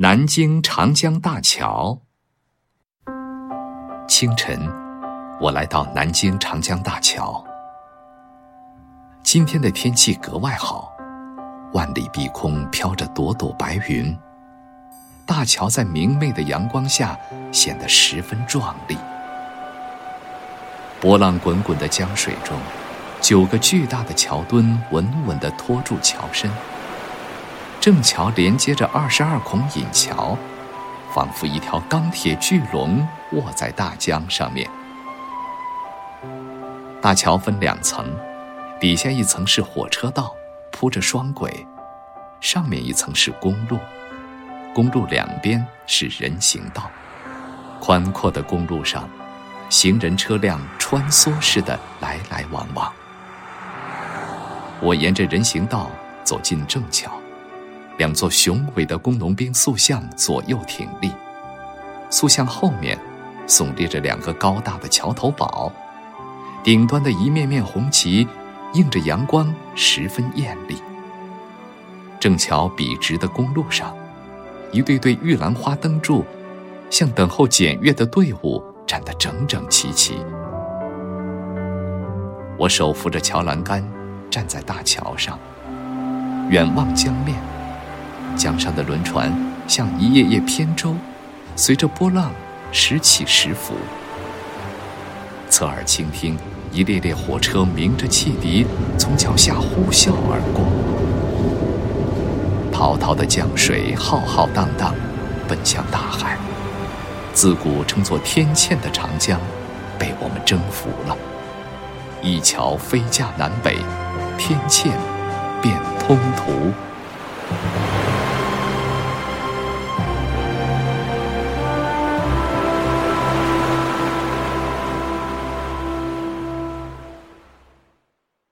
南京长江大桥。清晨，我来到南京长江大桥。今天的天气格外好，万里碧空飘着朵朵白云，大桥在明媚的阳光下显得十分壮丽。波浪滚滚的江水中，九个巨大的桥墩稳稳地托住桥身。正桥连接着二十二孔引桥，仿佛一条钢铁巨龙卧在大江上面。大桥分两层，底下一层是火车道，铺着双轨；上面一层是公路，公路两边是人行道。宽阔的公路上，行人车辆穿梭似的来来往往。我沿着人行道走进正桥。两座雄伟的工农兵塑像左右挺立，塑像后面耸立着两个高大的桥头堡，顶端的一面面红旗映着阳光，十分艳丽。正桥笔直的公路上，一对对玉兰花灯柱像等候检阅的队伍站得整整齐齐。我手扶着桥栏杆，站在大桥上，远望江面。江上的轮船像一叶叶扁舟，随着波浪时起时伏。侧耳倾听，一列列火车鸣着汽笛从脚下呼啸而过。滔滔的江水浩浩荡荡，奔向大海。自古称作天堑的长江，被我们征服了。一桥飞架南北，天堑变通途。